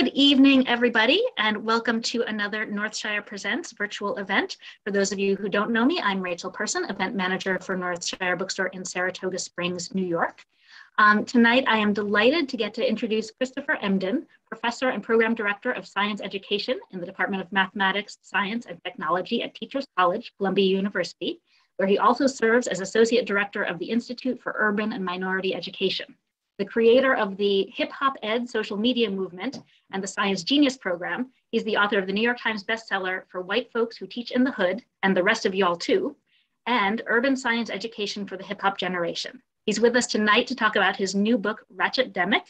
Good evening, everybody, and welcome to another Northshire Presents virtual event. For those of you who don't know me, I'm Rachel Person, event manager for Northshire Bookstore in Saratoga Springs, New York. Um, tonight, I am delighted to get to introduce Christopher Emdin, professor and program director of science education in the Department of Mathematics, Science, and Technology at Teachers College, Columbia University, where he also serves as associate director of the Institute for Urban and Minority Education the creator of the Hip Hop Ed social media movement and the Science Genius program. He's the author of the New York Times bestseller for White Folks Who Teach in the Hood and the rest of y'all too, and Urban Science Education for the Hip Hop Generation. He's with us tonight to talk about his new book, Ratchetdemic.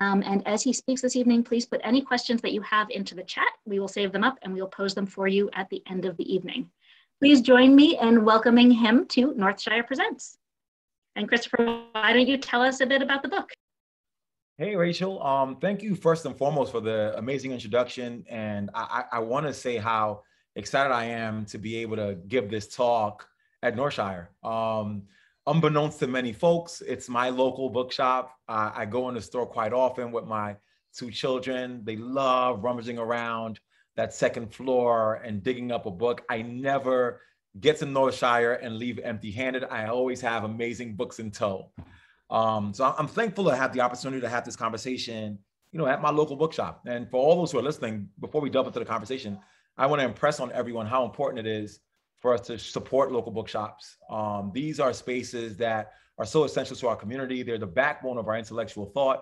Um, and as he speaks this evening, please put any questions that you have into the chat. We will save them up and we'll pose them for you at the end of the evening. Please join me in welcoming him to Northshire Presents. And Christopher, why don't you tell us a bit about the book? Hey, Rachel. Um, thank you first and foremost for the amazing introduction. And I, I, I want to say how excited I am to be able to give this talk at Northshire. Um, unbeknownst to many folks, it's my local bookshop. Uh, I go in the store quite often with my two children. They love rummaging around that second floor and digging up a book. I never get to Northshire and leave empty handed. I always have amazing books in tow. Um, so I'm thankful to have the opportunity to have this conversation, you know, at my local bookshop. And for all those who are listening, before we delve into the conversation, I want to impress on everyone how important it is for us to support local bookshops. Um, these are spaces that are so essential to our community. They're the backbone of our intellectual thought.